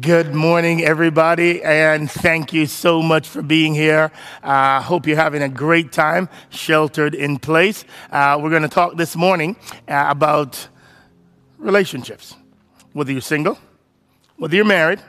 Good morning, everybody, and thank you so much for being here. I uh, hope you're having a great time sheltered in place. Uh, we're going to talk this morning uh, about relationships. Whether you're single, whether you're married,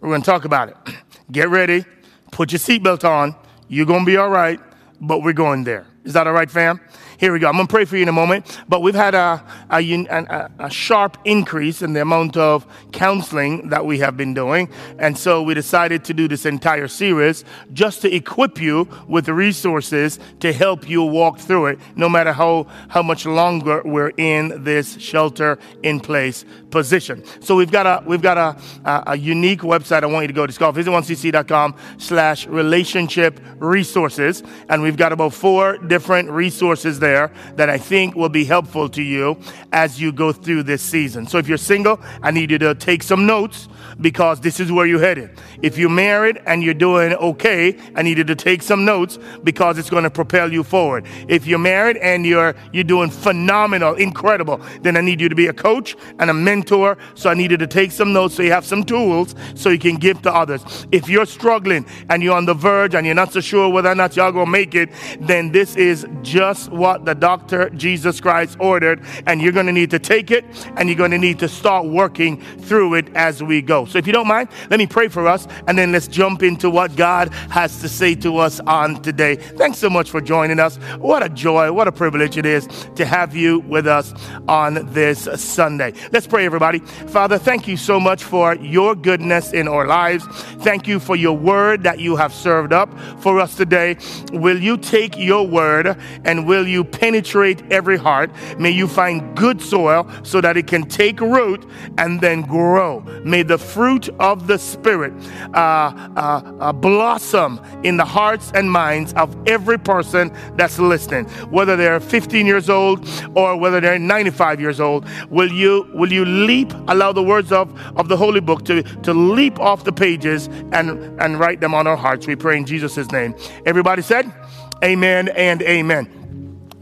we're going to talk about it. Get ready, put your seatbelt on. You're going to be all right, but we're going there. Is that all right, fam? Here we go. I'm going to pray for you in a moment. But we've had a, a, a, a, sharp increase in the amount of counseling that we have been doing. And so we decided to do this entire series just to equip you with the resources to help you walk through it, no matter how, how much longer we're in this shelter in place position. So we've got a, we've got a, a, a unique website I want you to go to. It's called visit1cc.com slash relationship resources. And we've got about four different resources there there that I think will be helpful to you as you go through this season. So if you're single, I need you to take some notes because this is where you're headed. If you're married and you're doing okay, I need you to take some notes because it's going to propel you forward. If you're married and you're you're doing phenomenal, incredible, then I need you to be a coach and a mentor. So I need you to take some notes so you have some tools so you can give to others. If you're struggling and you're on the verge and you're not so sure whether or not y'all gonna make it, then this is just what the doctor Jesus Christ ordered, and you're gonna need to take it and you're gonna need to start working through it as we go. So if you don't mind, let me pray for us and then let's jump into what God has to say to us on today. Thanks so much for joining us. What a joy, what a privilege it is to have you with us on this Sunday. Let's pray, everybody. Father, thank you so much for your goodness in our lives. Thank you for your word that you have served up for us today. Will you take your word and will you penetrate every heart? May you find good soil so that it can take root and then grow. May the fruit of the Spirit uh, uh, uh, blossom in the hearts and minds of every person that's listening, whether they're 15 years old or whether they're 95 years old. Will you, will you leap, allow the words of, of the Holy Book to, to leap off the pages and, and write them on our hearts? We pray in Jesus' name. Everybody said, Amen and amen.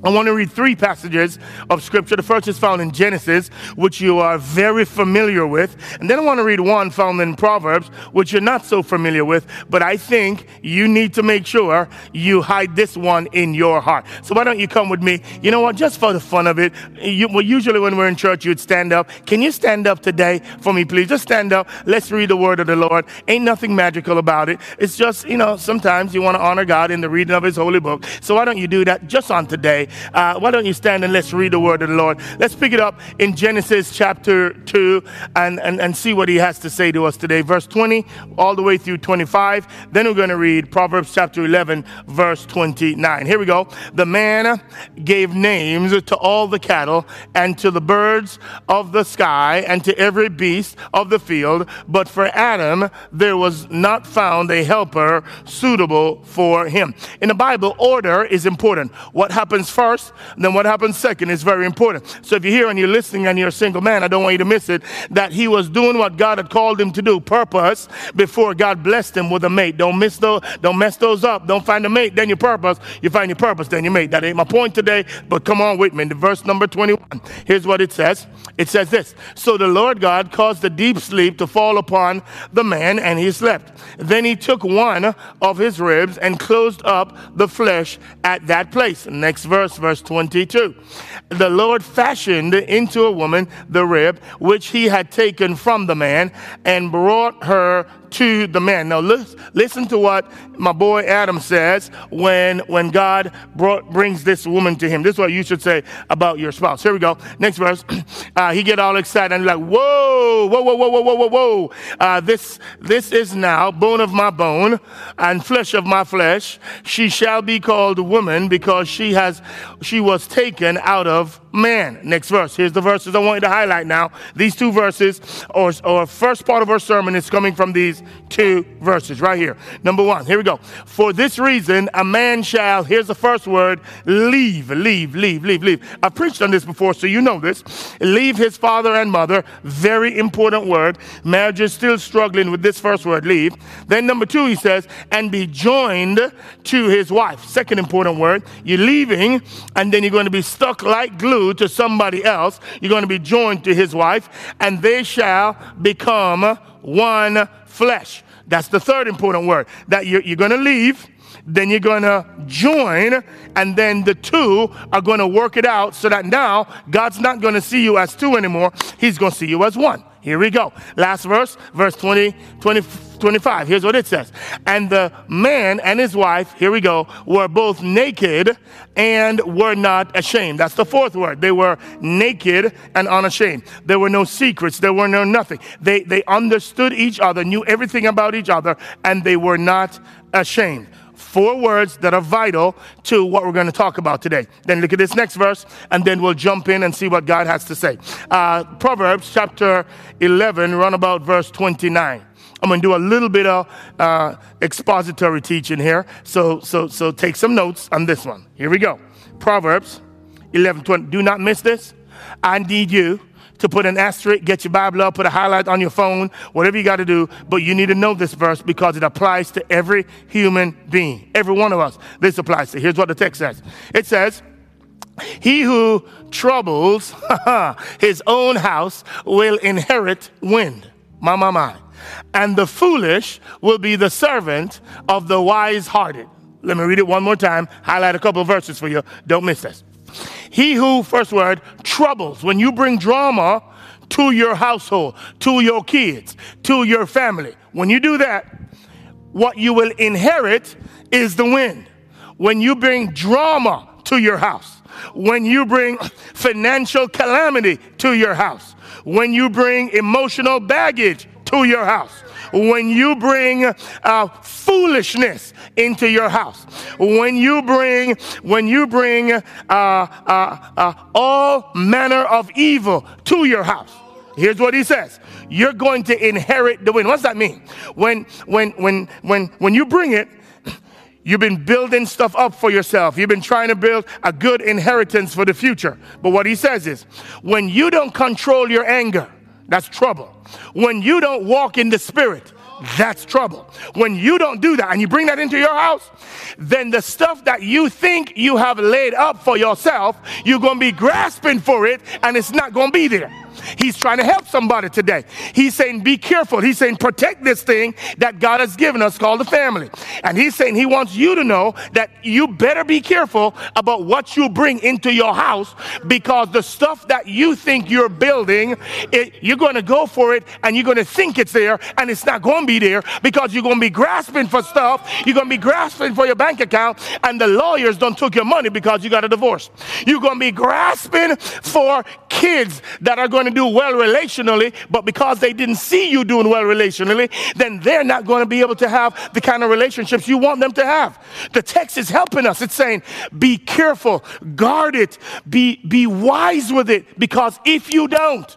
I want to read three passages of scripture. The first is found in Genesis, which you are very familiar with. And then I want to read one found in Proverbs, which you're not so familiar with, but I think you need to make sure you hide this one in your heart. So why don't you come with me? You know what? Just for the fun of it, you, well, usually when we're in church, you'd stand up. Can you stand up today for me, please? Just stand up. Let's read the word of the Lord. Ain't nothing magical about it. It's just, you know, sometimes you want to honor God in the reading of his holy book. So why don't you do that just on today? Uh, why don't you stand and let's read the word of the Lord? Let's pick it up in Genesis chapter 2 and, and, and see what he has to say to us today. Verse 20 all the way through 25. Then we're going to read Proverbs chapter 11, verse 29. Here we go. The man gave names to all the cattle and to the birds of the sky and to every beast of the field. But for Adam, there was not found a helper suitable for him. In the Bible, order is important. What happens first? then what happens second is very important. So if you're here and you're listening and you're a single man, I don't want you to miss it, that he was doing what God had called him to do, purpose, before God blessed him with a mate. Don't miss those, don't mess those up. Don't find a mate, then your purpose. You find your purpose, then your mate. That ain't my point today, but come on with me. In verse number 21, here's what it says. It says this. So the Lord God caused a deep sleep to fall upon the man and he slept. Then he took one of his ribs and closed up the flesh at that place. Next verse, verse 22. The Lord fashioned into a woman the rib which he had taken from the man and brought her to the man. Now listen, listen to what my boy Adam says when, when God brought, brings this woman to him. This is what you should say about your spouse. Here we go. Next verse. Uh, he get all excited and like, whoa, whoa, whoa, whoa, whoa, whoa, whoa, uh, this, this is now bone of my bone and flesh of my flesh. She shall be called woman because she has, she was taken out of man. Next verse. Here's the verses I want you to highlight now. These two verses or, or first part of our sermon is coming from these two verses right here. Number one, here we go. For this reason, a man shall, here's the first word, leave, leave, leave, leave, leave. I've preached on this before, so you know this. Leave his father and mother. Very important word. Marriage is still struggling with this first word, leave. Then number two, he says, and be joined to his wife. Second important word. You're leaving, and then you're going to be stuck like glue to somebody else. You're going to be joined to his wife, and they shall become one flesh. That's the third important word. That you're, you're going to leave then you're going to join, and then the two are going to work it out so that now God's not going to see you as two anymore. He's going to see you as one. Here we go. Last verse, verse 20, 20, 25. Here's what it says. And the man and his wife, here we go, were both naked and were not ashamed. That's the fourth word. They were naked and unashamed. There were no secrets. There were no nothing. They, they understood each other, knew everything about each other, and they were not ashamed four words that are vital to what we're going to talk about today. Then look at this next verse, and then we'll jump in and see what God has to say. Uh, Proverbs chapter 11, run about verse 29. I'm going to do a little bit of uh, expository teaching here. So, so, so take some notes on this one. Here we go. Proverbs 11, 20. Do not miss this. I need you to put an asterisk, get your Bible up, put a highlight on your phone, whatever you got to do. But you need to know this verse because it applies to every human being, every one of us. This applies to. Here's what the text says it says, He who troubles his own house will inherit wind. My, my, my. And the foolish will be the servant of the wise hearted. Let me read it one more time, highlight a couple verses for you. Don't miss this. He who, first word, troubles. When you bring drama to your household, to your kids, to your family, when you do that, what you will inherit is the wind. When you bring drama to your house, when you bring financial calamity to your house, when you bring emotional baggage to your house, when you bring uh, foolishness into your house, when you bring when you bring uh, uh, uh, all manner of evil to your house. Here's what he says: You're going to inherit the wind. What's that mean? When when when when when you bring it. You've been building stuff up for yourself. You've been trying to build a good inheritance for the future. But what he says is when you don't control your anger, that's trouble. When you don't walk in the spirit, that's trouble. When you don't do that and you bring that into your house, then the stuff that you think you have laid up for yourself, you're going to be grasping for it and it's not going to be there. He's trying to help somebody today. He's saying, be careful. He's saying, protect this thing that God has given us called the family. And he's saying he wants you to know that you better be careful about what you bring into your house because the stuff that you think you're building, it, you're going to go for it and you're going to think it's there and it's not going be there because you're going to be grasping for stuff. You're going to be grasping for your bank account and the lawyers don't took your money because you got a divorce. You're going to be grasping for kids that are going to do well relationally, but because they didn't see you doing well relationally, then they're not going to be able to have the kind of relationships you want them to have. The text is helping us. It's saying, be careful, guard it, be, be wise with it, because if you don't,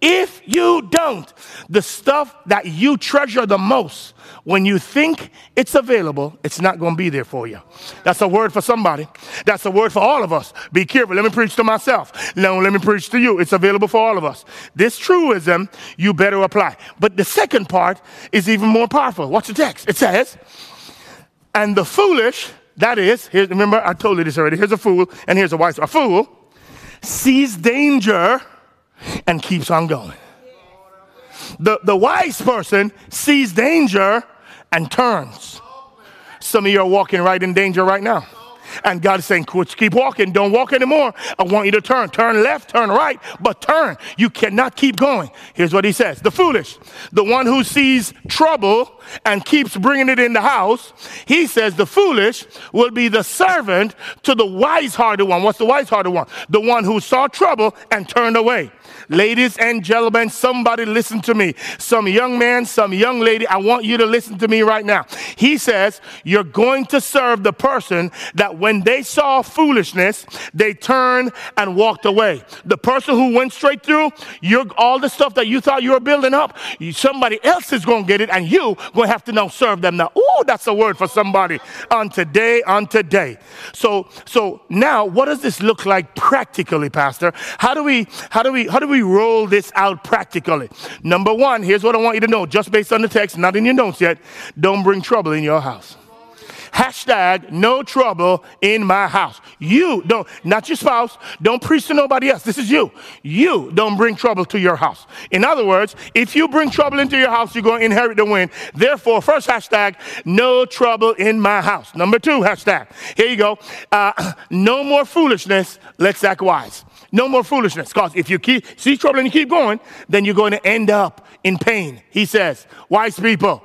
if you don't, the stuff that you treasure the most, when you think it's available, it's not going to be there for you. That's a word for somebody. That's a word for all of us. Be careful. Let me preach to myself. No, let me preach to you. It's available for all of us. This truism, you better apply. But the second part is even more powerful. Watch the text. It says, and the foolish, that is, here, remember, I told you this already. Here's a fool, and here's a wise. A fool sees danger and keeps on going. The, the wise person sees danger and turns. Some of you are walking right in danger right now. And God is saying, keep walking. Don't walk anymore. I want you to turn. Turn left, turn right, but turn. You cannot keep going. Here's what he says The foolish, the one who sees trouble and keeps bringing it in the house, he says the foolish will be the servant to the wise hearted one. What's the wise hearted one? The one who saw trouble and turned away. Ladies and gentlemen, somebody listen to me. Some young man, some young lady, I want you to listen to me right now. He says, You're going to serve the person that when they saw foolishness, they turned and walked away. The person who went straight through, you're, all the stuff that you thought you were building up, somebody else is going to get it, and you going to have to now serve them now. Oh, that's a word for somebody on today, on today. So, so now, what does this look like practically, Pastor? How do we, how do we, how do we roll this out practically? Number one, here's what I want you to know, just based on the text, not in your notes yet. Don't bring trouble in your house. Hashtag no trouble in my house. You don't, not your spouse, don't preach to nobody else. This is you. You don't bring trouble to your house. In other words, if you bring trouble into your house, you're going to inherit the wind. Therefore, first hashtag, no trouble in my house. Number two hashtag, here you go. Uh, no more foolishness. Let's act wise. No more foolishness. Because if you keep, see trouble and you keep going, then you're going to end up in pain. He says, wise people,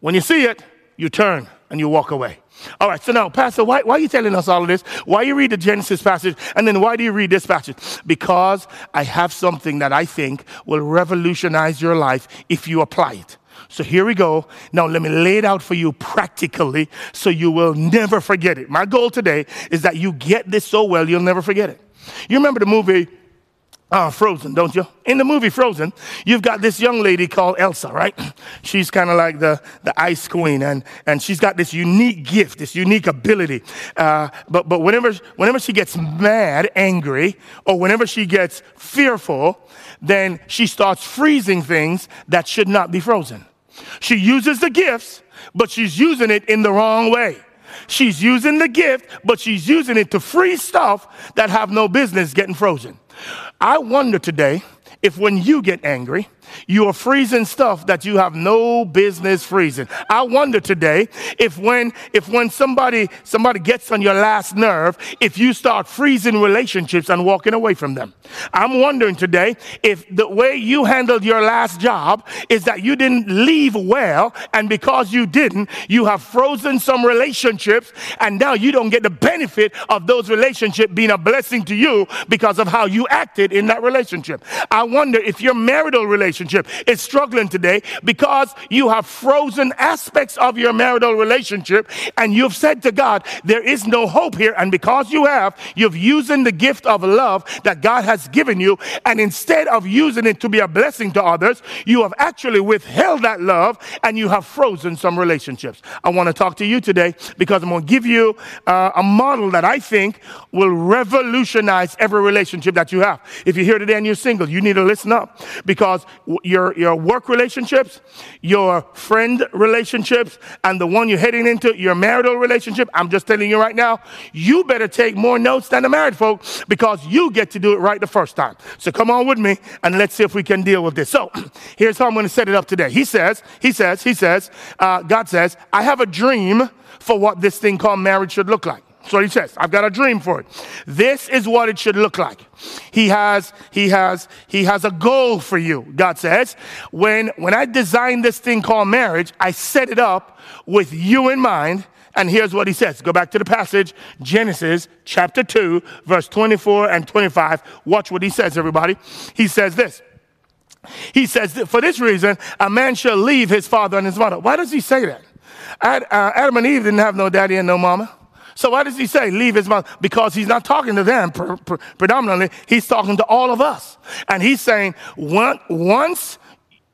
when you see it, you turn and you walk away. All right, so now, Pastor, why, why are you telling us all of this? Why you read the Genesis passage and then why do you read this passage? Because I have something that I think will revolutionize your life if you apply it. So here we go. Now let me lay it out for you practically so you will never forget it. My goal today is that you get this so well you'll never forget it. You remember the movie uh, Frozen, don't you? In the movie Frozen, you've got this young lady called Elsa, right? She's kind of like the, the ice queen, and, and she's got this unique gift, this unique ability. Uh, but but whenever, whenever she gets mad, angry, or whenever she gets fearful, then she starts freezing things that should not be frozen. She uses the gifts, but she's using it in the wrong way. She's using the gift, but she's using it to freeze stuff that have no business getting frozen. I wonder today if when you get angry, you are freezing stuff that you have no business freezing. I wonder today if when if when somebody somebody gets on your last nerve, if you start freezing relationships and walking away from them. I'm wondering today if the way you handled your last job is that you didn't leave well and because you didn't, you have frozen some relationships and now you don't get the benefit of those relationships being a blessing to you because of how you acted in that relationship. I wonder if your marital relationship relationship is struggling today because you have frozen aspects of your marital relationship and you've said to God, there is no hope here. And because you have, you've using the gift of love that God has given you. And instead of using it to be a blessing to others, you have actually withheld that love and you have frozen some relationships. I want to talk to you today because I'm going to give you uh, a model that I think will revolutionize every relationship that you have. If you're here today and you're single, you need to listen up because your, your work relationships, your friend relationships, and the one you're heading into, your marital relationship, I'm just telling you right now, you better take more notes than the married folk because you get to do it right the first time. So come on with me and let's see if we can deal with this. So here's how I'm going to set it up today. He says, he says, he says, uh, God says, I have a dream for what this thing called marriage should look like. So he says, I've got a dream for it. This is what it should look like. He has, he has, he has a goal for you, God says. When, when I designed this thing called marriage, I set it up with you in mind. And here's what he says. Go back to the passage, Genesis chapter 2, verse 24 and 25. Watch what he says, everybody. He says this. He says, For this reason, a man shall leave his father and his mother. Why does he say that? Uh, Adam and Eve didn't have no daddy and no mama. So why does he say leave his mother? Because he's not talking to them predominantly. He's talking to all of us. And he's saying once, once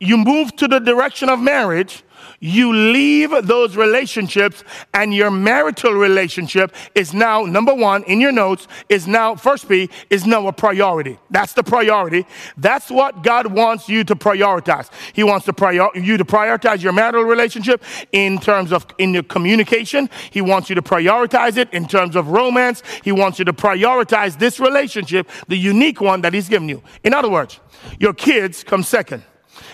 you move to the direction of marriage, you leave those relationships and your marital relationship is now number one in your notes is now first b is now a priority. That's the priority. That's what god wants you to prioritize. He wants to prior- you to prioritize your marital relationship in terms of in your communication. He wants you to prioritize it in terms of romance. He wants you to prioritize this relationship the unique one that he's given you. In other words your kids come second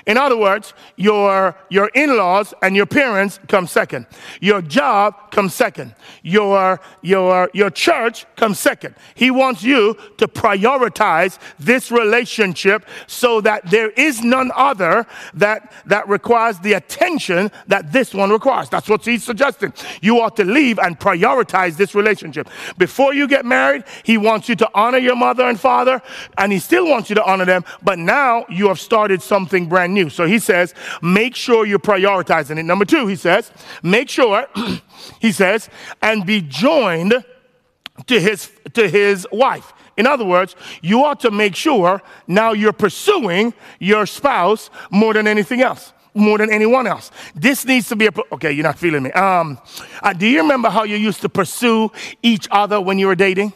in other words, your, your in-laws and your parents come second. Your job comes second. Your, your, your church comes second. He wants you to prioritize this relationship so that there is none other that, that requires the attention that this one requires. That's what he's suggesting. You ought to leave and prioritize this relationship. Before you get married, he wants you to honor your mother and father, and he still wants you to honor them, but now you have started something brand new. So he says, make sure you're prioritizing it. Number two, he says, make sure, he says, and be joined to his, to his wife. In other words, you ought to make sure now you're pursuing your spouse more than anything else more than anyone else. This needs to be a, okay, you're not feeling me. Um, uh, do you remember how you used to pursue each other when you were dating?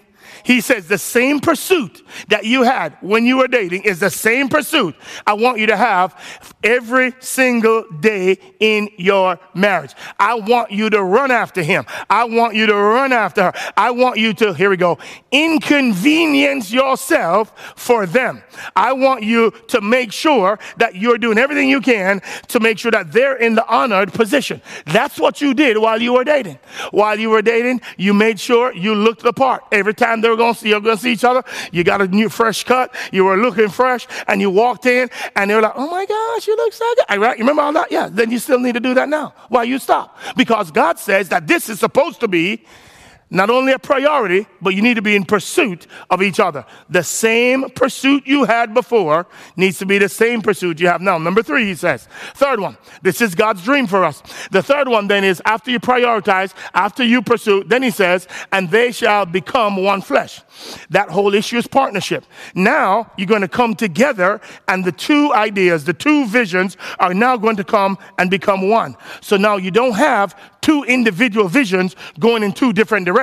He says the same pursuit that you had when you were dating is the same pursuit I want you to have every single day in your marriage. I want you to run after him. I want you to run after her. I want you to, here we go, inconvenience yourself for them. I want you to make sure that you're doing everything you can to make sure that they're in the honored position. That's what you did while you were dating. While you were dating, you made sure you looked the part. Every time they were to see, you're to see each other, you got a new fresh cut, you were looking fresh, and you walked in, and they were like, oh my gosh, you look so good. Right? You remember all that? Yeah, then you still need to do that now. Why you stop? Because God says that this is supposed to be not only a priority, but you need to be in pursuit of each other. The same pursuit you had before needs to be the same pursuit you have now. Number three, he says. Third one, this is God's dream for us. The third one then is after you prioritize, after you pursue, then he says, and they shall become one flesh. That whole issue is partnership. Now you're going to come together, and the two ideas, the two visions are now going to come and become one. So now you don't have two individual visions going in two different directions.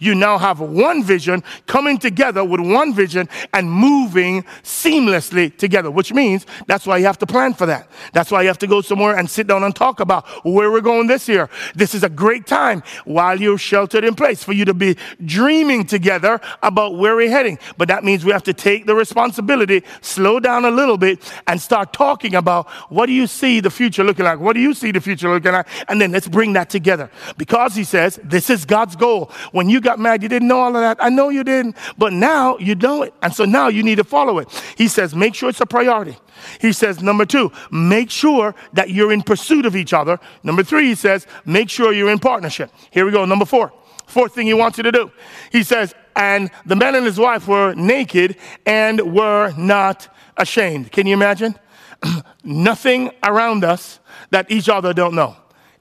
You now have one vision coming together with one vision and moving seamlessly together, which means that's why you have to plan for that. That's why you have to go somewhere and sit down and talk about where we're going this year. This is a great time while you're sheltered in place for you to be dreaming together about where we're heading. But that means we have to take the responsibility, slow down a little bit, and start talking about what do you see the future looking like? What do you see the future looking like? And then let's bring that together. Because he says, this is God's goal. When you got mad, you didn't know all of that. I know you didn't, but now you know it. And so now you need to follow it. He says, make sure it's a priority. He says, number two, make sure that you're in pursuit of each other. Number three, he says, make sure you're in partnership. Here we go. Number four. Fourth thing he wants you to do. He says, and the man and his wife were naked and were not ashamed. Can you imagine? Nothing around us that each other don't know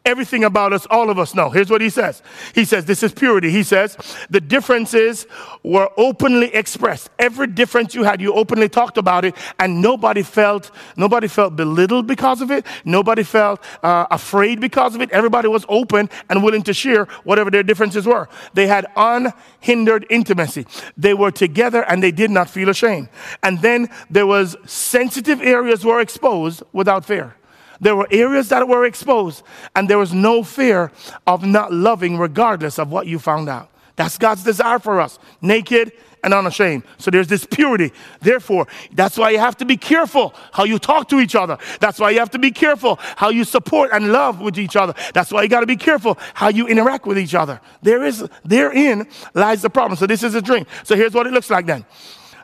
everything about us, all of us know. Here's what he says. He says, This is purity. He says, The differences were openly expressed. Every difference you had, you openly talked about it, and nobody felt, nobody felt belittled because of it. Nobody felt uh, afraid because of it. Everybody was open and willing to share whatever their differences were. They had unhindered intimacy. They were together and they did not feel ashamed. And then there was sensitive areas were exposed without fear. There were areas that were exposed, and there was no fear of not loving, regardless of what you found out. That's God's desire for us, naked and unashamed. So there's this purity. Therefore, that's why you have to be careful how you talk to each other. That's why you have to be careful how you support and love with each other. That's why you got to be careful how you interact with each other. There is, therein lies the problem. So this is a dream. So here's what it looks like then.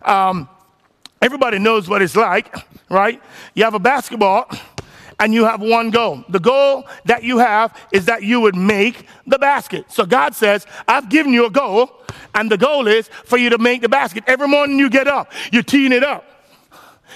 Um, everybody knows what it's like, right? You have a basketball and you have one goal. The goal that you have is that you would make the basket. So God says, I've given you a goal, and the goal is for you to make the basket. Every morning you get up, you're teeing it up.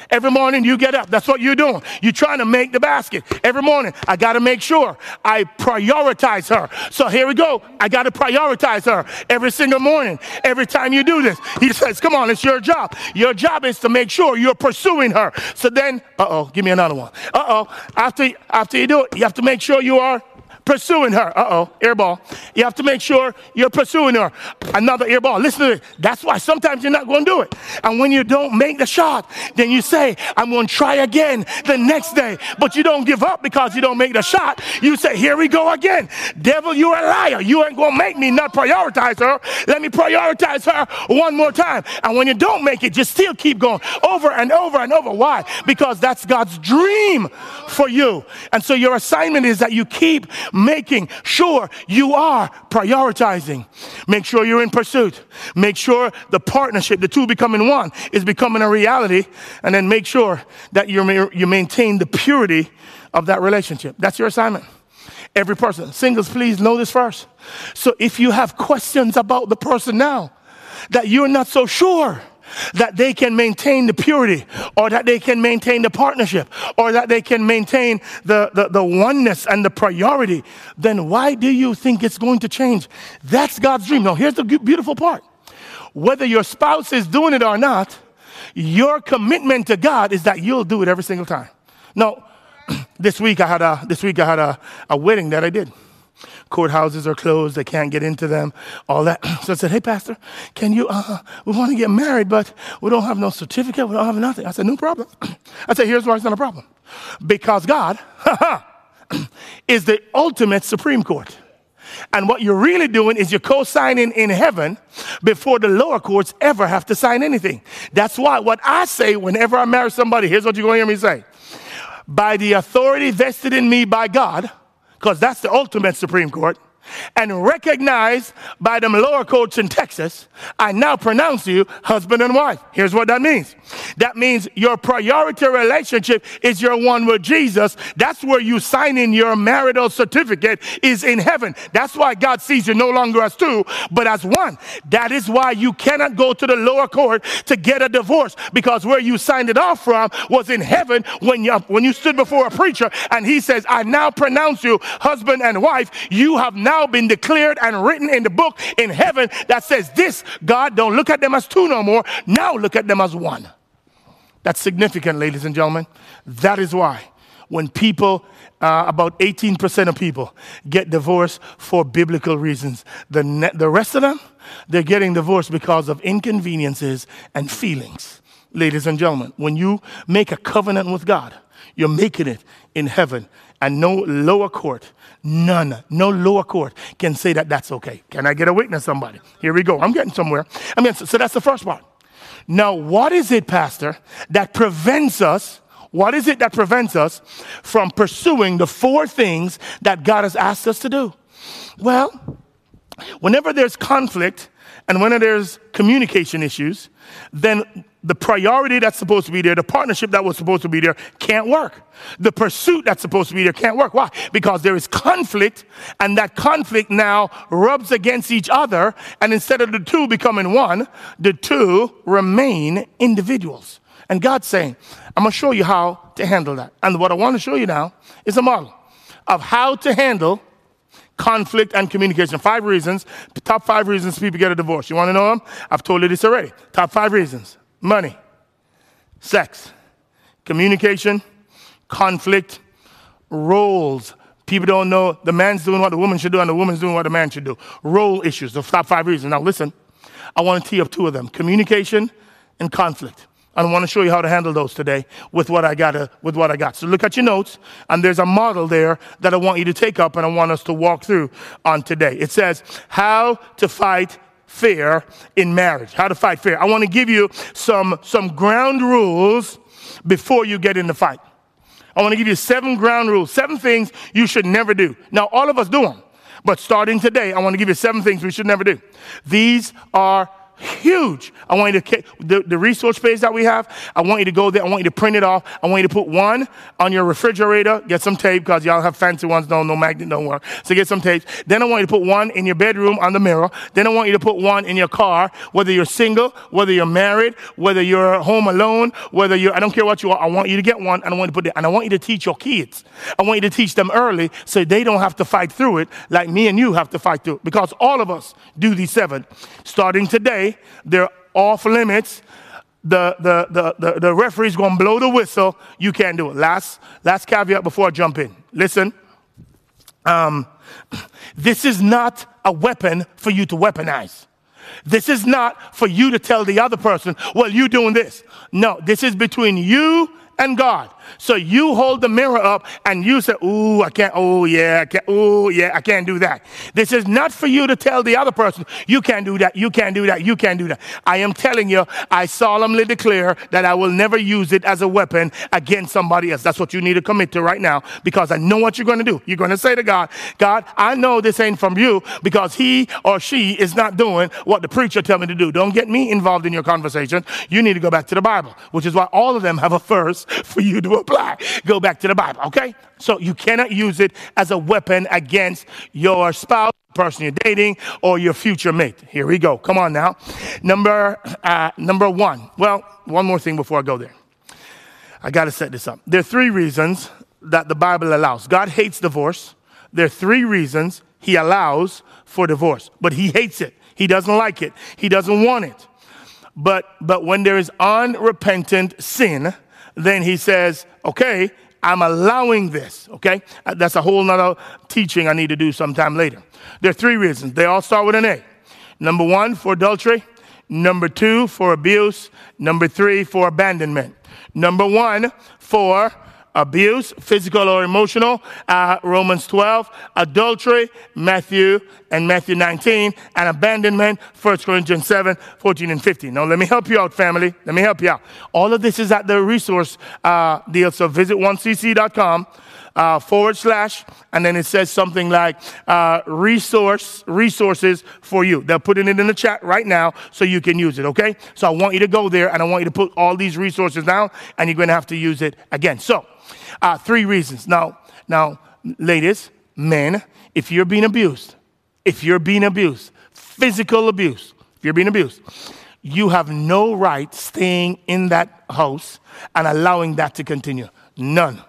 Every morning you get up. That's what you're doing. You're trying to make the basket. Every morning, I got to make sure I prioritize her. So here we go. I got to prioritize her every single morning. Every time you do this, he says, Come on, it's your job. Your job is to make sure you're pursuing her. So then, uh oh, give me another one. Uh oh, after, after you do it, you have to make sure you are pursuing her. Uh oh, airball. You have to make sure you're pursuing her. Another airball. Listen to it. That's why sometimes you're not going to do it. And when you don't make the shot, then you say, I'm going to try again the next day. But you don't give up because you don't make the shot. You say, Here we go again. Devil, you're a liar. You ain't going to make me not prioritize her. Let me prioritize her one more time. And when you don't make it, just still keep going over and over and over. Why? Because that's God's dream for you. And so your assignment is that you keep making sure you are prioritizing. Make sure you're in pursuit. Make sure the partnership, the two becoming one, is becoming a reality. And then make sure that you you maintain the purity of that relationship. That's your assignment. Every person. Singles, please know this first. So if you have questions about the person now that you're not so sure, that they can maintain the purity or that they can maintain the partnership or that they can maintain the, the, the oneness and the priority, then why do you think it's going to change? That's God's dream. Now, here's the beautiful part whether your spouse is doing it or not, your commitment to God is that you'll do it every single time. Now, this week I had a this week I had a, a wedding that I did courthouses are closed, they can't get into them, all that. So I said, Hey, Pastor, can you, uh, we want to get married, but we don't have no certificate, we don't have nothing. I said, No problem. I said, Here's why it's not a problem. Because God is the ultimate Supreme Court. And what you're really doing is you're co signing in heaven before the lower courts ever have to sign anything. That's why what I say whenever I marry somebody, here's what you're going to hear me say. By the authority vested in me by God, because that's the ultimate Supreme Court, and recognized by them lower courts in Texas, I now pronounce you husband and wife. Here's what that means. That means your priority relationship is your one with Jesus. That's where you sign in your marital certificate is in heaven. That's why God sees you no longer as two, but as one. That is why you cannot go to the lower court to get a divorce because where you signed it off from was in heaven when you, when you stood before a preacher and he says, I now pronounce you husband and wife. You have now now been declared and written in the book in heaven that says, This, God, don't look at them as two no more. Now look at them as one. That's significant, ladies and gentlemen. That is why when people, uh, about 18% of people, get divorced for biblical reasons, the, ne- the rest of them, they're getting divorced because of inconveniences and feelings. Ladies and gentlemen, when you make a covenant with God, you're making it in heaven, and no lower court None, no lower court can say that that's okay. Can I get a witness, somebody? Here we go. I'm getting somewhere. I mean, so, so that's the first part. Now, what is it, Pastor, that prevents us? What is it that prevents us from pursuing the four things that God has asked us to do? Well, whenever there's conflict and whenever there's communication issues, then the priority that's supposed to be there, the partnership that was supposed to be there, can't work. The pursuit that's supposed to be there can't work. Why? Because there is conflict, and that conflict now rubs against each other, and instead of the two becoming one, the two remain individuals. And God's saying, I'm gonna show you how to handle that. And what I wanna show you now is a model of how to handle conflict and communication. Five reasons, top five reasons people get a divorce. You wanna know them? I've told you this already. Top five reasons money, sex, communication, conflict, roles. People don't know the man's doing what the woman should do and the woman's doing what the man should do. Role issues, the top five reasons. Now, listen, I want to tee up two of them communication and conflict. And I want to show you how to handle those today with what I got. With what I got. So look at your notes, and there's a model there that I want you to take up, and I want us to walk through on today. It says how to fight fair in marriage, how to fight fair. I want to give you some, some ground rules before you get in the fight. I want to give you seven ground rules, seven things you should never do. Now, all of us do them, but starting today, I want to give you seven things we should never do. These are huge. I want you to, the, the resource page that we have, I want you to go there. I want you to print it off. I want you to put one on your refrigerator. Get some tape because y'all have fancy ones. No, no magnet don't work. So get some tape. Then I want you to put one in your bedroom on the mirror. Then I want you to put one in your car, whether you're single, whether you're married, whether you're home alone, whether you're, I don't care what you are. I want you to get one and I want you to put it, and I want you to teach your kids. I want you to teach them early so they don't have to fight through it like me and you have to fight through it because all of us do these seven. Starting today, they're off limits. The, the, the, the, the referee's gonna blow the whistle. You can't do it. Last, last caveat before I jump in. Listen, um, this is not a weapon for you to weaponize. This is not for you to tell the other person, well, you're doing this. No, this is between you and God. So you hold the mirror up and you say, Ooh, I can't, oh yeah, I can't, oh yeah, I can't do that. This is not for you to tell the other person, you can't do that, you can't do that, you can't do that. I am telling you, I solemnly declare that I will never use it as a weapon against somebody else. That's what you need to commit to right now because I know what you're going to do. You're going to say to God, God, I know this ain't from you because he or she is not doing what the preacher tell me to do. Don't get me involved in your conversation. You need to go back to the Bible, which is why all of them have a verse for you to apply. Go back to the Bible, okay? So you cannot use it as a weapon against your spouse, person you're dating or your future mate. Here we go. Come on now. Number uh, number one. Well, one more thing before I go there. I got to set this up. There are three reasons that the Bible allows. God hates divorce. There are three reasons He allows for divorce, but He hates it. He doesn't like it. He doesn't want it. But but when there is unrepentant sin, then He says, "Okay, I'm allowing this." Okay, uh, that's a whole nother teaching I need to do sometime later. There are three reasons. They all start with an A. Number one, for adultery. Number two, for abuse. Number three, for abandonment. Number one, for abuse, physical or emotional, uh, Romans 12, adultery, Matthew and Matthew 19, and abandonment, 1 Corinthians 7, 14 and 15. Now, let me help you out, family. Let me help you out. All of this is at the resource uh, deal, so visit 1cc.com uh, forward slash, and then it says something like uh, resource resources for you. They're putting it in the chat right now so you can use it. Okay, so I want you to go there and I want you to put all these resources down, and you're going to have to use it again. So, uh, three reasons. Now, now, ladies, men, if you're being abused, if you're being abused, physical abuse, if you're being abused, you have no right staying in that house and allowing that to continue. None.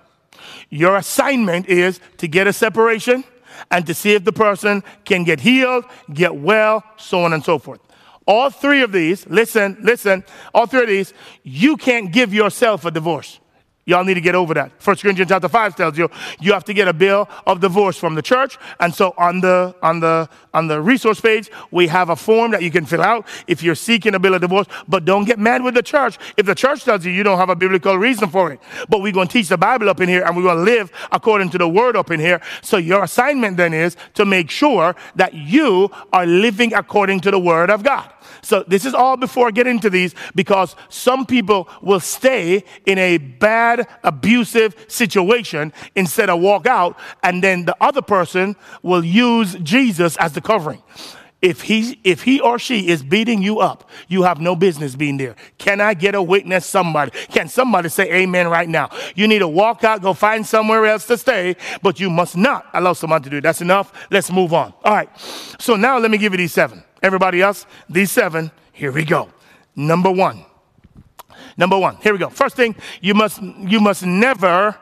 Your assignment is to get a separation and to see if the person can get healed, get well, so on and so forth. All three of these, listen, listen, all three of these, you can't give yourself a divorce. Y'all need to get over that. First Corinthians chapter 5 tells you you have to get a bill of divorce from the church. And so on the on the on the resource page, we have a form that you can fill out if you're seeking a bill of divorce. But don't get mad with the church. If the church tells you you don't have a biblical reason for it. But we're going to teach the Bible up in here and we're going to live according to the word up in here. So your assignment then is to make sure that you are living according to the word of God. So this is all before I get into these because some people will stay in a bad, abusive situation instead of walk out, and then the other person will use Jesus as the covering. If he, if he or she is beating you up, you have no business being there. Can I get a witness? Somebody. Can somebody say amen right now? You need to walk out, go find somewhere else to stay, but you must not allow someone to do it. That's enough. Let's move on. All right. So now let me give you these seven. Everybody else, these seven, here we go. Number one. Number one, here we go. First thing, you must, you must never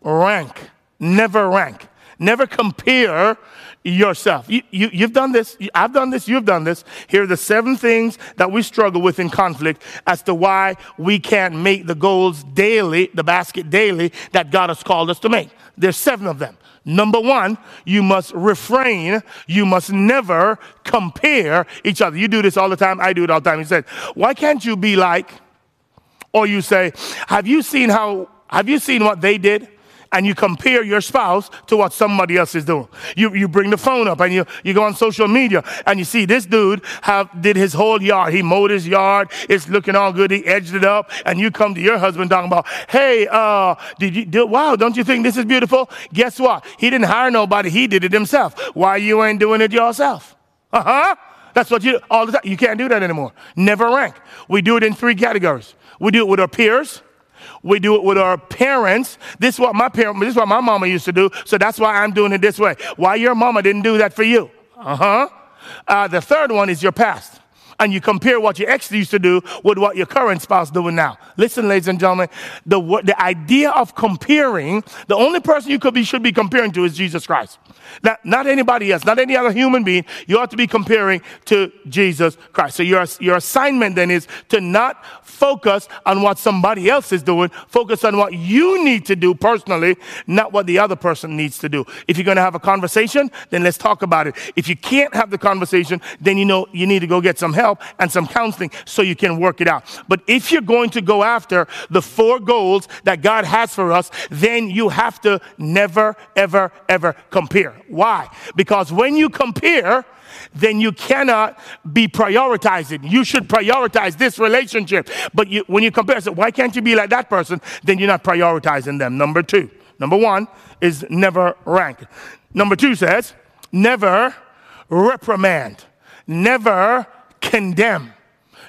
rank. Never rank. Never compare yourself. You, you, you've done this. I've done this. You've done this. Here are the seven things that we struggle with in conflict as to why we can't make the goals daily, the basket daily that God has called us to make. There's seven of them. Number one, you must refrain. You must never compare each other. You do this all the time. I do it all the time. He said, why can't you be like, or you say, have you seen how, have you seen what they did? And you compare your spouse to what somebody else is doing. You, you bring the phone up and you, you go on social media and you see this dude have did his whole yard. He mowed his yard. It's looking all good. He edged it up. And you come to your husband talking about, hey, uh, did you do, wow, don't you think this is beautiful? Guess what? He didn't hire nobody. He did it himself. Why you ain't doing it yourself? Uh-huh. That's what you, all the time. You can't do that anymore. Never rank. We do it in three categories. We do it with our peers. We do it with our parents. This is what my parent, this is what my mama used to do. So that's why I'm doing it this way. Why your mama didn't do that for you? Uh-huh. Uh, the third one is your past and you compare what your ex used to do with what your current spouse is doing now. Listen, ladies and gentlemen, the, the idea of comparing, the only person you could be, should be comparing to is Jesus Christ. Not, not anybody else, not any other human being. You ought to be comparing to Jesus Christ. So your, your assignment then is to not focus on what somebody else is doing. Focus on what you need to do personally, not what the other person needs to do. If you're going to have a conversation, then let's talk about it. If you can't have the conversation, then you know you need to go get some help and some counseling so you can work it out. But if you're going to go after the four goals that God has for us, then you have to never, ever, ever compare. Why? Because when you compare, then you cannot be prioritizing. You should prioritize this relationship. But you, when you compare, so why can't you be like that person? Then you're not prioritizing them. Number two. Number one is never rank. Number two says, never reprimand, never condemn,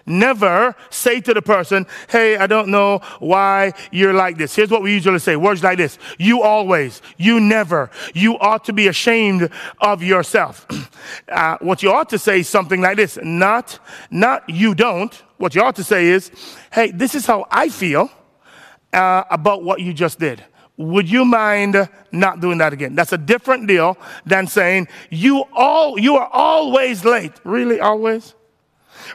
Never say to the person, Hey, I don't know why you're like this. Here's what we usually say words like this You always, you never, you ought to be ashamed of yourself. Uh, what you ought to say is something like this not, not you don't. What you ought to say is, Hey, this is how I feel uh, about what you just did. Would you mind not doing that again? That's a different deal than saying you all you are always late. Really, always?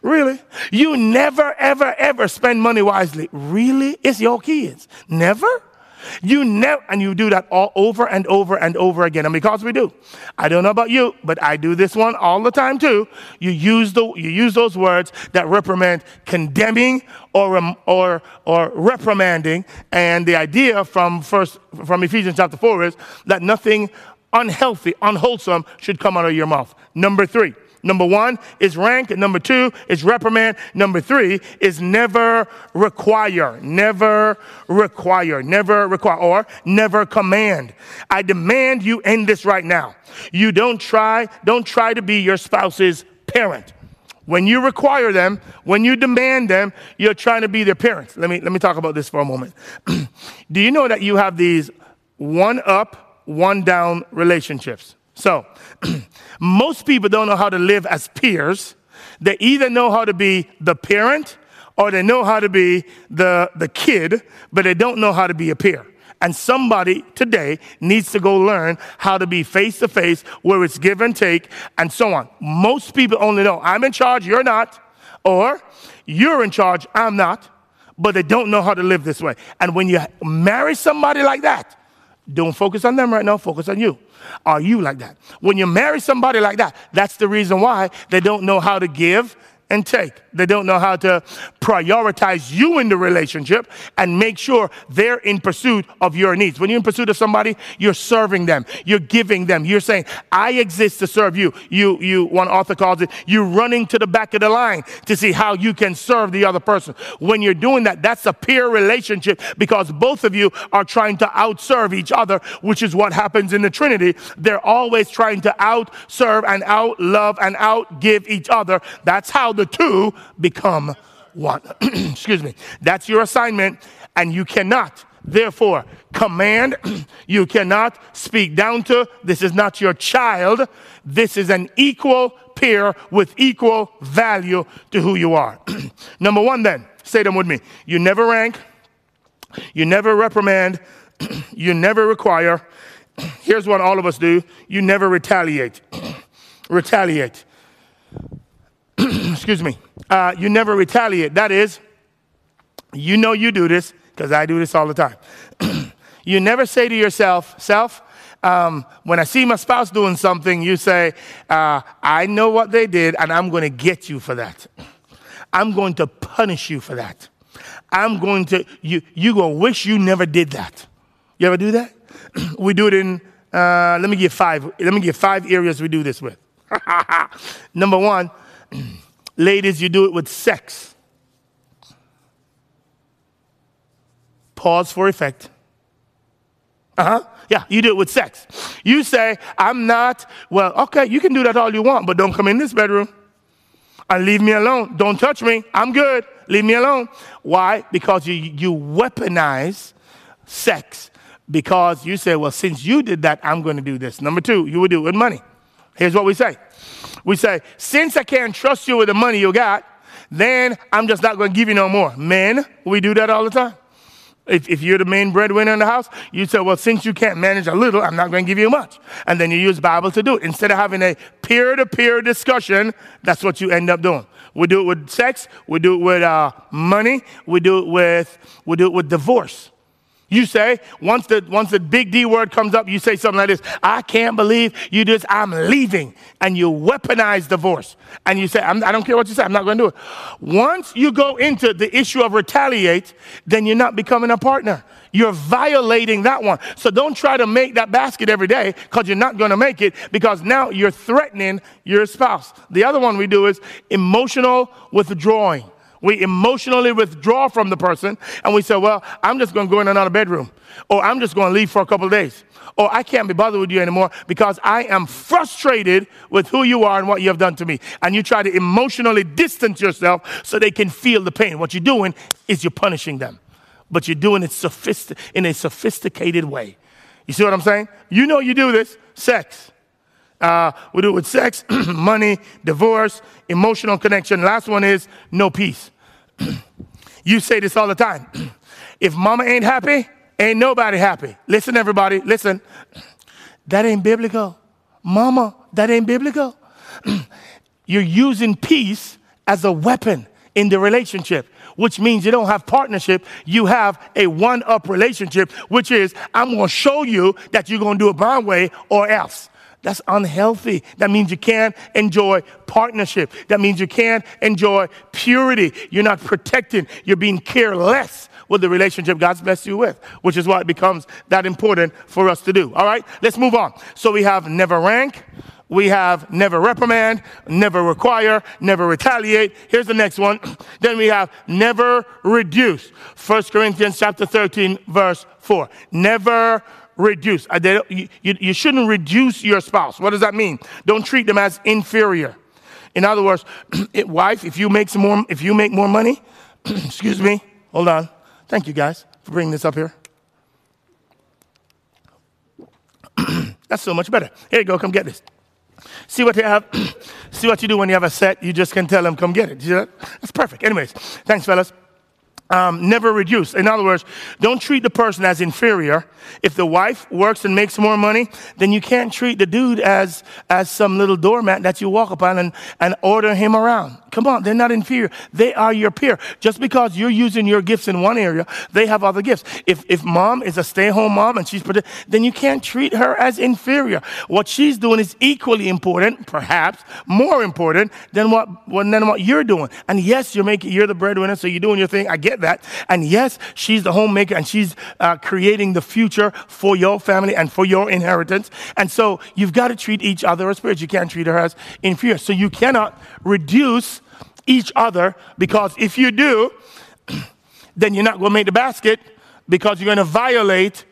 Really? You never, ever, ever spend money wisely. Really? It's your kids. Never? You never, and you do that all over and over and over again. And because we do, I don't know about you, but I do this one all the time too. You use the, you use those words that reprimand condemning or, or, or reprimanding. And the idea from first, from Ephesians chapter four is that nothing unhealthy, unwholesome should come out of your mouth. Number three, Number one is rank. Number two is reprimand. Number three is never require. Never require. Never require. Or never command. I demand you end this right now. You don't try, don't try to be your spouse's parent. When you require them, when you demand them, you're trying to be their parent. Let me, let me talk about this for a moment. Do you know that you have these one up, one down relationships? So, most people don't know how to live as peers. They either know how to be the parent or they know how to be the, the kid, but they don't know how to be a peer. And somebody today needs to go learn how to be face to face where it's give and take and so on. Most people only know I'm in charge, you're not, or you're in charge, I'm not, but they don't know how to live this way. And when you marry somebody like that, don't focus on them right now, focus on you. Are you like that? When you marry somebody like that, that's the reason why they don't know how to give and take. They don't know how to prioritize you in the relationship and make sure they're in pursuit of your needs. When you're in pursuit of somebody, you're serving them, you're giving them, you're saying, I exist to serve you. You, you, one author calls it, you're running to the back of the line to see how you can serve the other person. When you're doing that, that's a peer relationship because both of you are trying to outserve each other, which is what happens in the Trinity. They're always trying to outserve and outlove and outgive each other. That's how the two become one. Excuse me. That's your assignment, and you cannot, therefore, command. you cannot speak down to. This is not your child. This is an equal peer with equal value to who you are. Number one, then, say them with me. You never rank, you never reprimand, you never require. Here's what all of us do you never retaliate. retaliate. excuse me, uh, you never retaliate. That is, you know you do this because I do this all the time. you never say to yourself, self, um, when I see my spouse doing something, you say, uh, I know what they did and I'm going to get you for that. I'm going to punish you for that. I'm going to, you, you going to wish you never did that. You ever do that? we do it in, uh, let me give five, let me give five areas we do this with. Number one, Ladies, you do it with sex. Pause for effect. Uh huh. Yeah, you do it with sex. You say, I'm not, well, okay, you can do that all you want, but don't come in this bedroom and leave me alone. Don't touch me. I'm good. Leave me alone. Why? Because you, you weaponize sex. Because you say, well, since you did that, I'm going to do this. Number two, you would do it with money. Here's what we say we say, since I can't trust you with the money you got, then I'm just not going to give you no more. Men, we do that all the time. If, if you're the main breadwinner in the house, you say, well, since you can't manage a little, I'm not going to give you much. And then you use Bible to do it. Instead of having a peer-to-peer discussion, that's what you end up doing. We do it with sex. We do it with uh, money. We do it with, we do it with divorce. You say, once the, once the big D word comes up, you say something like this I can't believe you just, I'm leaving. And you weaponize divorce. And you say, I don't care what you say, I'm not going to do it. Once you go into the issue of retaliate, then you're not becoming a partner. You're violating that one. So don't try to make that basket every day because you're not going to make it because now you're threatening your spouse. The other one we do is emotional withdrawing. We emotionally withdraw from the person and we say, well, I'm just going to go in another bedroom or I'm just going to leave for a couple days or I can't be bothered with you anymore because I am frustrated with who you are and what you have done to me. And you try to emotionally distance yourself so they can feel the pain. What you're doing is you're punishing them, but you're doing it sophistic- in a sophisticated way. You see what I'm saying? You know you do this sex. Uh, we do it with sex, money, divorce, emotional connection. Last one is no peace. you say this all the time. if mama ain't happy, ain't nobody happy. Listen, everybody, listen. That ain't biblical. Mama, that ain't biblical. You're using peace as a weapon in the relationship, which means you don't have partnership. You have a one up relationship, which is, I'm going to show you that you're going to do it my way or else. That's unhealthy. That means you can't enjoy partnership. That means you can't enjoy purity. You're not protecting. You're being careless with the relationship God's blessed you with, which is why it becomes that important for us to do. All right, let's move on. So we have never rank. We have never reprimand, never require, never retaliate. Here's the next one. then we have never reduce. 1 Corinthians chapter 13, verse 4. Never reduce. Uh, you, you, you shouldn't reduce your spouse. What does that mean? Don't treat them as inferior. In other words, wife, if you make some more, if you make more money, excuse me, hold on. Thank you guys for bringing this up here. That's so much better. Here you go, come get this. See what you have. See what you do when you have a set. You just can tell them, come get it. That's perfect. Anyways, thanks, fellas um, never reduce. In other words, don't treat the person as inferior. If the wife works and makes more money, then you can't treat the dude as, as some little doormat that you walk upon and, and order him around. Come on, they're not inferior. They are your peer. Just because you're using your gifts in one area, they have other gifts. If, if mom is a stay-at-home mom and she's, then you can't treat her as inferior. What she's doing is equally important, perhaps more important than what, than what you're doing. And yes, you're making, you're the breadwinner, so you're doing your thing. I get that. And yes, she's the homemaker and she's uh, creating the future for your family and for your inheritance. And so you've got to treat each other as spirits. You can't treat her as inferior. So you cannot reduce each other because if you do, then you're not going to make the basket because you're going to violate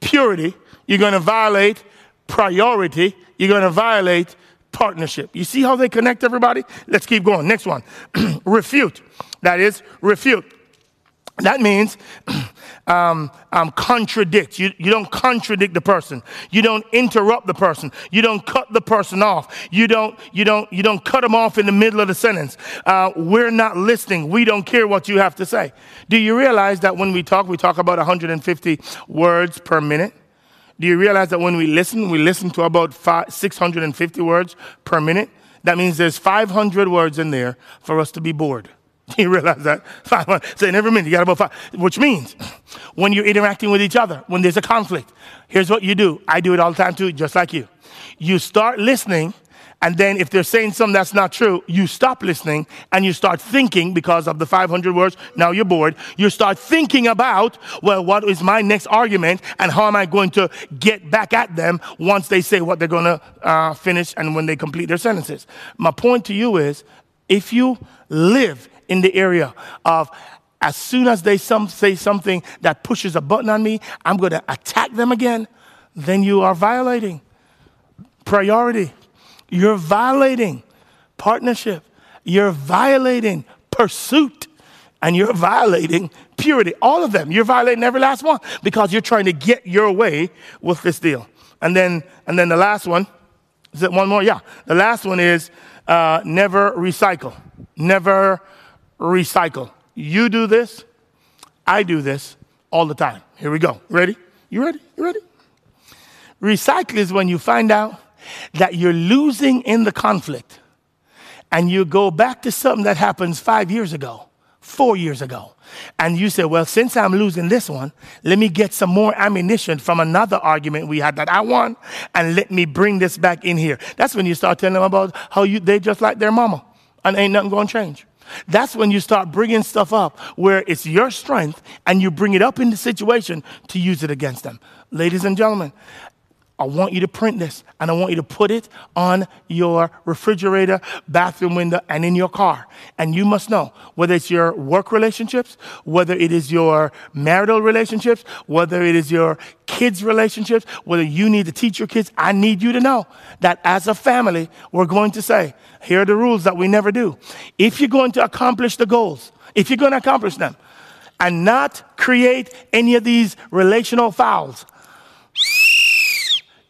purity. You're going to violate priority. You're going to violate partnership. You see how they connect everybody? Let's keep going. Next one refute. That is, refute. That means um, um, contradict. You, you don't contradict the person. You don't interrupt the person. You don't cut the person off. You don't, you don't, you don't cut them off in the middle of the sentence. Uh, we're not listening. We don't care what you have to say. Do you realize that when we talk, we talk about 150 words per minute? Do you realize that when we listen, we listen to about five, 650 words per minute? That means there's 500 words in there for us to be bored. You realize that? Five, so in every minute, you got about five. Which means when you're interacting with each other, when there's a conflict, here's what you do. I do it all the time too, just like you. You start listening, and then if they're saying something that's not true, you stop listening and you start thinking because of the 500 words. Now you're bored. You start thinking about, well, what is my next argument and how am I going to get back at them once they say what they're going to uh, finish and when they complete their sentences. My point to you is if you live in the area of as soon as they some, say something that pushes a button on me, I'm going to attack them again, then you are violating priority. You're violating partnership. You're violating pursuit. And you're violating purity. All of them. You're violating every last one because you're trying to get your way with this deal. And then, and then the last one, is it one more? Yeah. The last one is uh, never recycle. Never recycle. You do this, I do this all the time. Here we go. Ready? You ready? You ready? Recycle is when you find out that you're losing in the conflict and you go back to something that happens five years ago, four years ago, and you say, Well, since I'm losing this one, let me get some more ammunition from another argument we had that I won, and let me bring this back in here. That's when you start telling them about how you, they just like their mama, and ain't nothing gonna change. That's when you start bringing stuff up where it's your strength and you bring it up in the situation to use it against them. Ladies and gentlemen, I want you to print this and I want you to put it on your refrigerator, bathroom window, and in your car. And you must know whether it's your work relationships, whether it is your marital relationships, whether it is your kids' relationships, whether you need to teach your kids. I need you to know that as a family, we're going to say, here are the rules that we never do. If you're going to accomplish the goals, if you're going to accomplish them, and not create any of these relational fouls,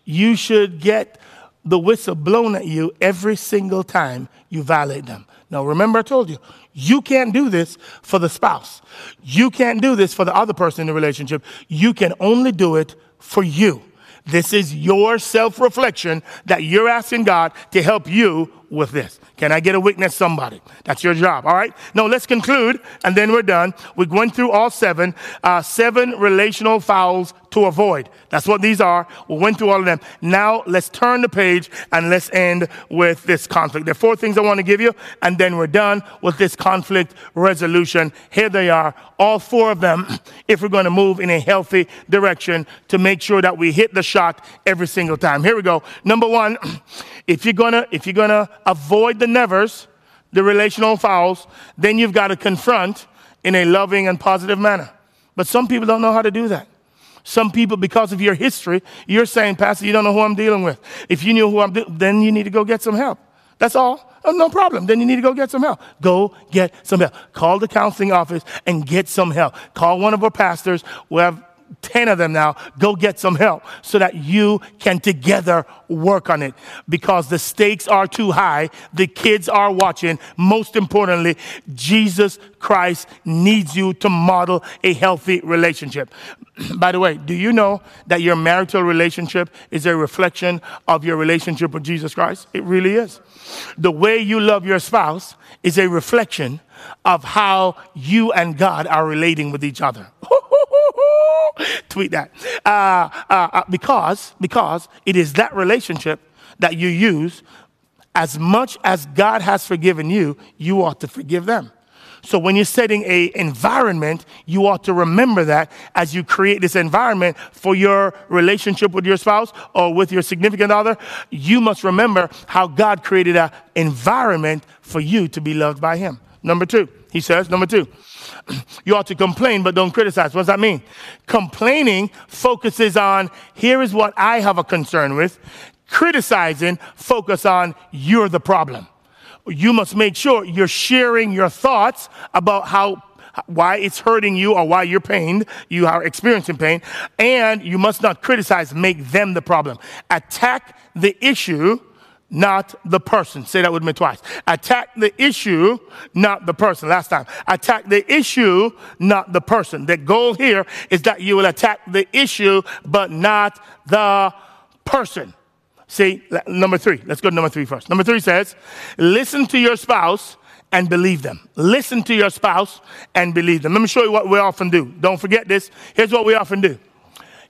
you should get the whistle blown at you every single time you violate them. Now, remember, I told you, you can't do this for the spouse. You can't do this for the other person in the relationship. You can only do it for you. This is your self reflection that you're asking God to help you with this. Can I get a witness, somebody? That's your job, all right? No, let's conclude, and then we're done. We went through all seven, uh, seven relational fouls to avoid. That's what these are. We went through all of them. Now let's turn the page and let's end with this conflict. There are four things I want to give you, and then we're done with this conflict resolution. Here they are, all four of them, if we're going to move in a healthy direction to make sure that we hit the shot every single time. Here we go. Number one, if you're gonna, if you're gonna avoid the nevers, the relational fouls, then you've got to confront in a loving and positive manner. But some people don't know how to do that. Some people, because of your history, you're saying, Pastor, you don't know who I'm dealing with. If you knew who I'm dealing then you need to go get some help. That's all. Oh, no problem. Then you need to go get some help. Go get some help. Call the counseling office and get some help. Call one of our pastors. We have 10 of them now, go get some help so that you can together work on it because the stakes are too high. The kids are watching. Most importantly, Jesus Christ needs you to model a healthy relationship. By the way, do you know that your marital relationship is a reflection of your relationship with Jesus Christ? It really is. The way you love your spouse is a reflection of how you and God are relating with each other. Tweet that. Uh, uh, uh, because, because it is that relationship that you use. As much as God has forgiven you, you ought to forgive them. So when you're setting a environment, you ought to remember that as you create this environment for your relationship with your spouse or with your significant other, you must remember how God created an environment for you to be loved by him. Number two, he says, number two, you ought to complain, but don't criticize. What does that mean? Complaining focuses on here is what I have a concern with. Criticizing focus on you're the problem. You must make sure you're sharing your thoughts about how why it's hurting you or why you're pained, you are experiencing pain, and you must not criticize, make them the problem. Attack the issue not the person. Say that with me twice. Attack the issue, not the person. Last time. Attack the issue, not the person. The goal here is that you will attack the issue, but not the person. See, number three. Let's go to number three first. Number three says, listen to your spouse and believe them. Listen to your spouse and believe them. Let me show you what we often do. Don't forget this. Here's what we often do.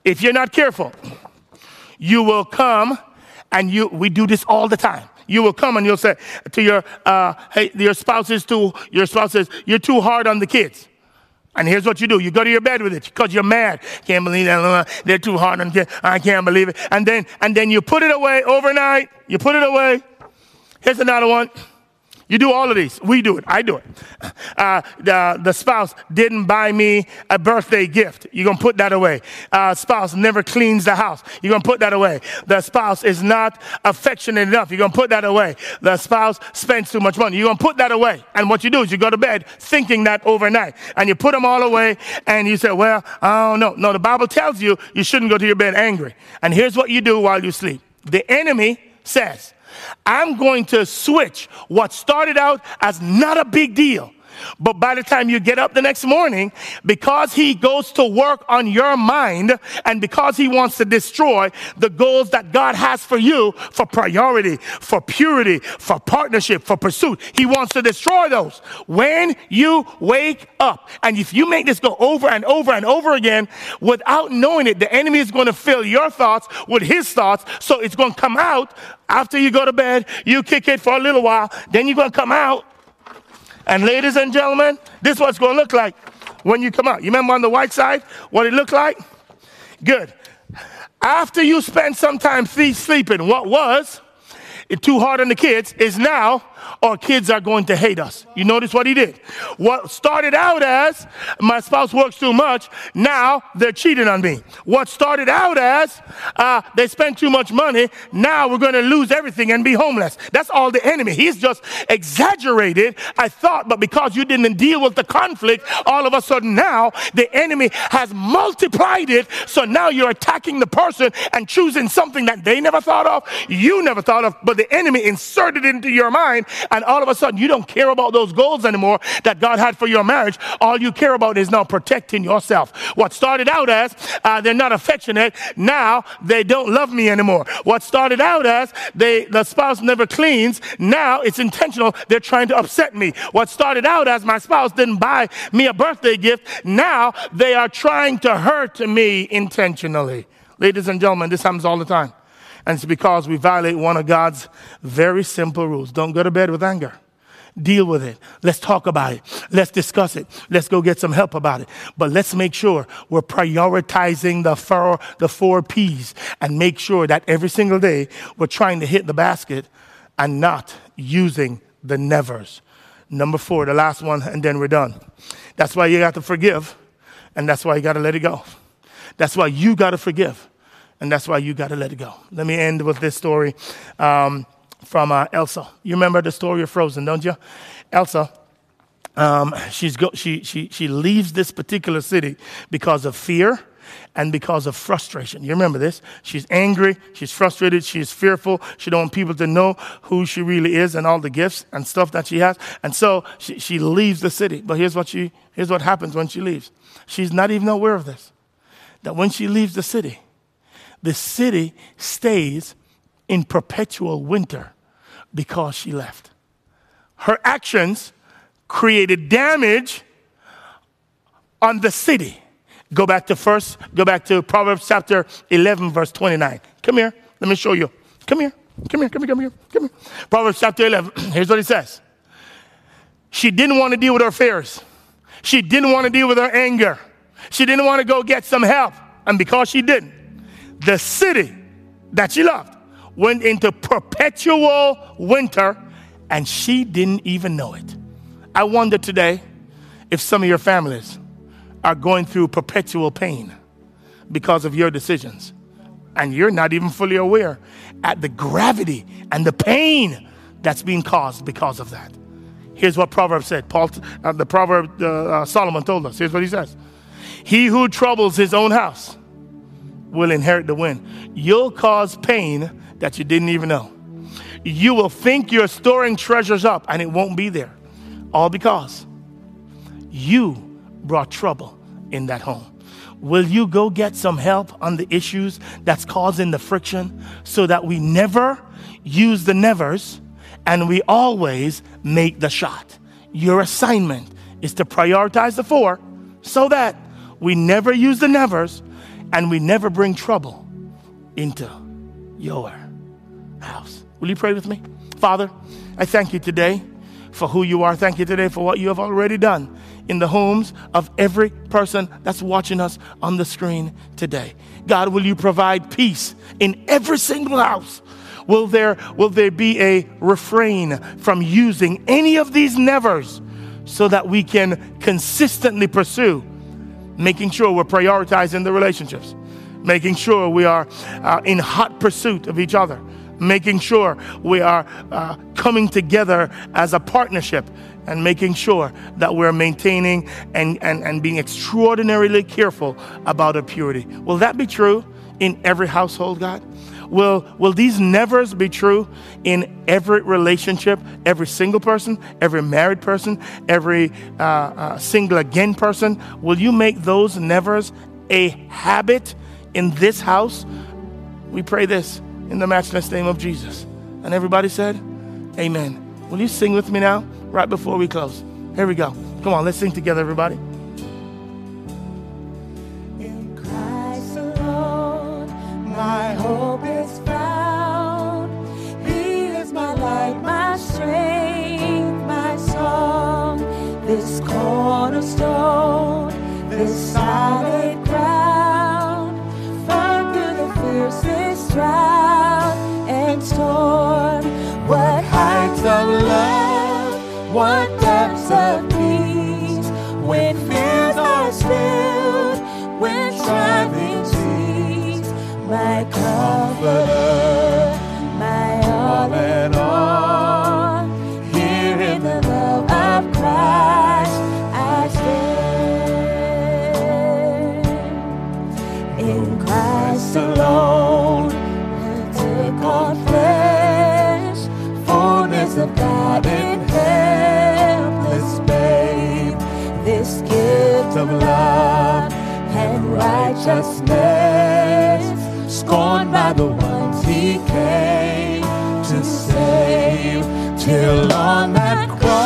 If you're not careful, you will come and you, we do this all the time. You will come and you'll say to your, uh, hey, your spouse is too, your spouse says, you're too hard on the kids. And here's what you do. You go to your bed with it because you're mad. Can't believe that. Uh, they're too hard on kids. I can't believe it. And then, and then you put it away overnight. You put it away. Here's another one. You do all of these. We do it. I do it. Uh, the, the spouse didn't buy me a birthday gift. You're going to put that away. Uh, spouse never cleans the house. You're going to put that away. The spouse is not affectionate enough. You're going to put that away. The spouse spends too much money. You're going to put that away. And what you do is you go to bed thinking that overnight. And you put them all away and you say, well, I don't know. No, the Bible tells you you shouldn't go to your bed angry. And here's what you do while you sleep. The enemy says, I'm going to switch what started out as not a big deal but by the time you get up the next morning, because he goes to work on your mind and because he wants to destroy the goals that God has for you for priority, for purity, for partnership, for pursuit, he wants to destroy those. When you wake up, and if you make this go over and over and over again without knowing it, the enemy is going to fill your thoughts with his thoughts. So it's going to come out after you go to bed, you kick it for a little while, then you're going to come out and ladies and gentlemen, this is what it's going to look like when you come out. You remember on the white side what it looked like? Good. After you spend some time sleeping, what was too hard on the kids is now our kids are going to hate us. You notice what he did? What started out as my spouse works too much, now they're cheating on me. What started out as uh, they spend too much money, now we're going to lose everything and be homeless. That's all the enemy. He's just exaggerated, I thought, but because you didn't deal with the conflict, all of a sudden now the enemy has multiplied it. So now you're attacking the person and choosing something that they never thought of, you never thought of, but the enemy inserted into your mind and all of a sudden you don't care about those goals anymore that God had for your marriage. All you care about is now protecting yourself. What started out as uh, they're not affectionate, now they don't love me anymore. What started out as they the spouse never cleans, now it's intentional. They're trying to upset me. What started out as my spouse didn't buy me a birthday gift, now they are trying to hurt me intentionally. Ladies and gentlemen, this happens all the time. And it's because we violate one of God's very simple rules. Don't go to bed with anger. Deal with it. Let's talk about it. Let's discuss it. Let's go get some help about it. But let's make sure we're prioritizing the four, the four P's and make sure that every single day we're trying to hit the basket and not using the nevers. Number four, the last one, and then we're done. That's why you got to forgive, and that's why you got to let it go. That's why you got to forgive and that's why you got to let it go. Let me end with this story um, from uh, Elsa. You remember the story of Frozen, don't you? Elsa, um, she's go- she, she, she leaves this particular city because of fear and because of frustration. You remember this? She's angry, she's frustrated, she's fearful, she don't want people to know who she really is and all the gifts and stuff that she has. And so she, she leaves the city. But here's what she here's what happens when she leaves. She's not even aware of this. That when she leaves the city, the city stays in perpetual winter because she left. Her actions created damage on the city. Go back to first, go back to Proverbs chapter 11, verse 29. Come here, let me show you. Come here, come here, come here, come here, come here. Proverbs chapter 11, here's what it says. She didn't want to deal with her fears. She didn't want to deal with her anger. She didn't want to go get some help. And because she didn't, the city that she loved went into perpetual winter and she didn't even know it. I wonder today if some of your families are going through perpetual pain because of your decisions and you're not even fully aware at the gravity and the pain that's being caused because of that. Here's what Proverbs said. Paul, uh, the proverb uh, uh, Solomon told us. Here's what he says: He who troubles his own house will inherit the win. You'll cause pain that you didn't even know. You will think you're storing treasures up and it won't be there. All because you brought trouble in that home. Will you go get some help on the issues that's causing the friction so that we never use the nevers and we always make the shot? Your assignment is to prioritize the four so that we never use the nevers and we never bring trouble into your house. Will you pray with me? Father, I thank you today for who you are. Thank you today for what you have already done in the homes of every person that's watching us on the screen today. God, will you provide peace in every single house? Will there, will there be a refrain from using any of these nevers so that we can consistently pursue making sure we're prioritizing the relationships, making sure we are uh, in hot pursuit of each other, making sure we are uh, coming together as a partnership, and making sure that we're maintaining and, and, and being extraordinarily careful about our purity. Will that be true in every household, God? Will, will these nevers be true in every relationship, every single person, every married person, every uh, uh, single again person? Will you make those nevers a habit in this house? We pray this in the matchless name of Jesus. And everybody said, Amen. Will you sing with me now, right before we close? Here we go. Come on, let's sing together, everybody. My hope cornerstone, this solid ground, firm through the fiercest drought and storm. What heights of love, what depths of peace, when fears are stilled, when striving cease, my comfort. Of love and righteousness, scorned by the ones he came to save, till on that cross,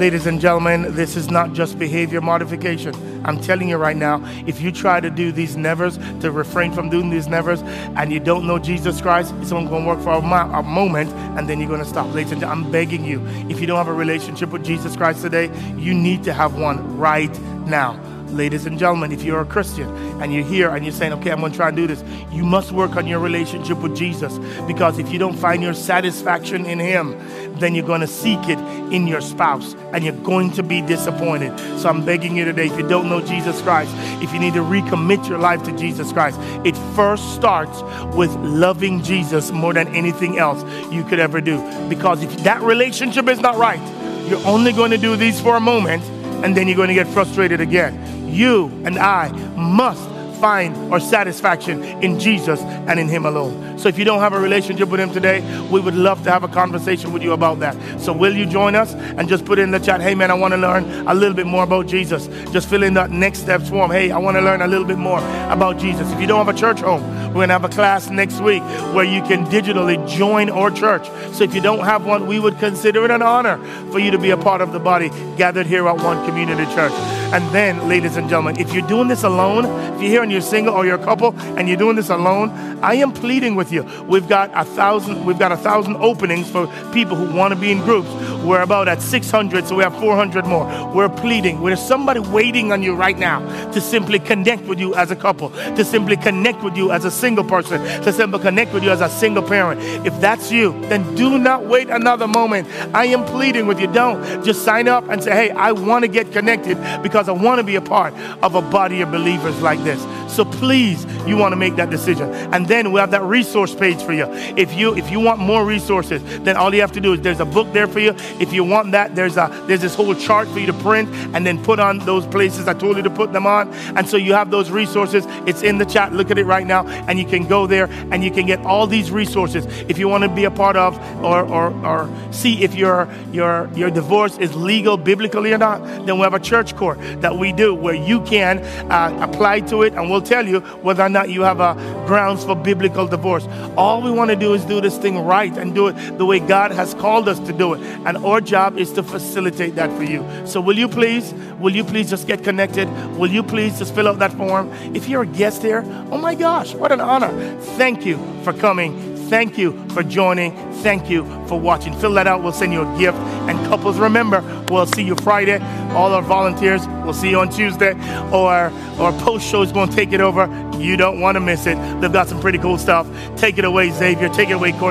Ladies and gentlemen, this is not just behavior modification. I'm telling you right now, if you try to do these nevers, to refrain from doing these nevers, and you don't know Jesus Christ, it's only going to work for a, mo- a moment, and then you're going to stop. Ladies and I'm begging you, if you don't have a relationship with Jesus Christ today, you need to have one right now. Ladies and gentlemen, if you're a Christian and you're here and you're saying, okay, I'm going to try and do this, you must work on your relationship with Jesus because if you don't find your satisfaction in Him, then you're going to seek it in your spouse and you're going to be disappointed. So I'm begging you today, if you don't know Jesus Christ, if you need to recommit your life to Jesus Christ, it first starts with loving Jesus more than anything else you could ever do. Because if that relationship is not right, you're only going to do these for a moment and then you're going to get frustrated again. You and I must find our satisfaction in Jesus and in Him alone. So if you don't have a relationship with Him today, we would love to have a conversation with you about that. So will you join us and just put in the chat, hey man, I want to learn a little bit more about Jesus. Just fill in that next steps form. Hey, I want to learn a little bit more about Jesus. If you don't have a church home, we're going to have a class next week where you can digitally join our church. So if you don't have one, we would consider it an honor for you to be a part of the body gathered here at One Community Church. And then, ladies and gentlemen, if you're doing this alone, if you're here and you're single or you're a couple and you're doing this alone, I am pleading with you. We've got a thousand, we've got a thousand openings for people who want to be in groups. We're about at 600, so we have 400 more. We're pleading. There's somebody waiting on you right now to simply connect with you as a couple, to simply connect with you as a single person, to simply connect with you as a single parent. If that's you, then do not wait another moment. I am pleading with you. Don't just sign up and say, hey, I want to get connected because I want to be a part of a body of believers like this. So please, you want to make that decision. And then we have that resource page for you. If you if you want more resources, then all you have to do is there's a book there for you. If you want that, there's a there's this whole chart for you to print and then put on those places I told you to put them on. And so you have those resources. It's in the chat. Look at it right now, and you can go there and you can get all these resources if you want to be a part of or or, or see if your your your divorce is legal biblically or not. Then we have a church court that we do where you can uh, apply to it, and we'll tell you whether or not you have a grounds for biblical divorce. All we want to do is do this thing right and do it the way God has called us to do it. And our job is to facilitate that for you. So will you please, will you please just get connected? Will you please just fill out that form? If you're a guest here, oh my gosh, what an honor. Thank you for coming. Thank you for joining. Thank you for watching. Fill that out. We'll send you a gift. And couples, remember, we'll see you Friday. All our volunteers, we'll see you on Tuesday. Or our post show is going to take it over. You don't want to miss it. They've got some pretty cool stuff. Take it away, Xavier. Take it away, Corey.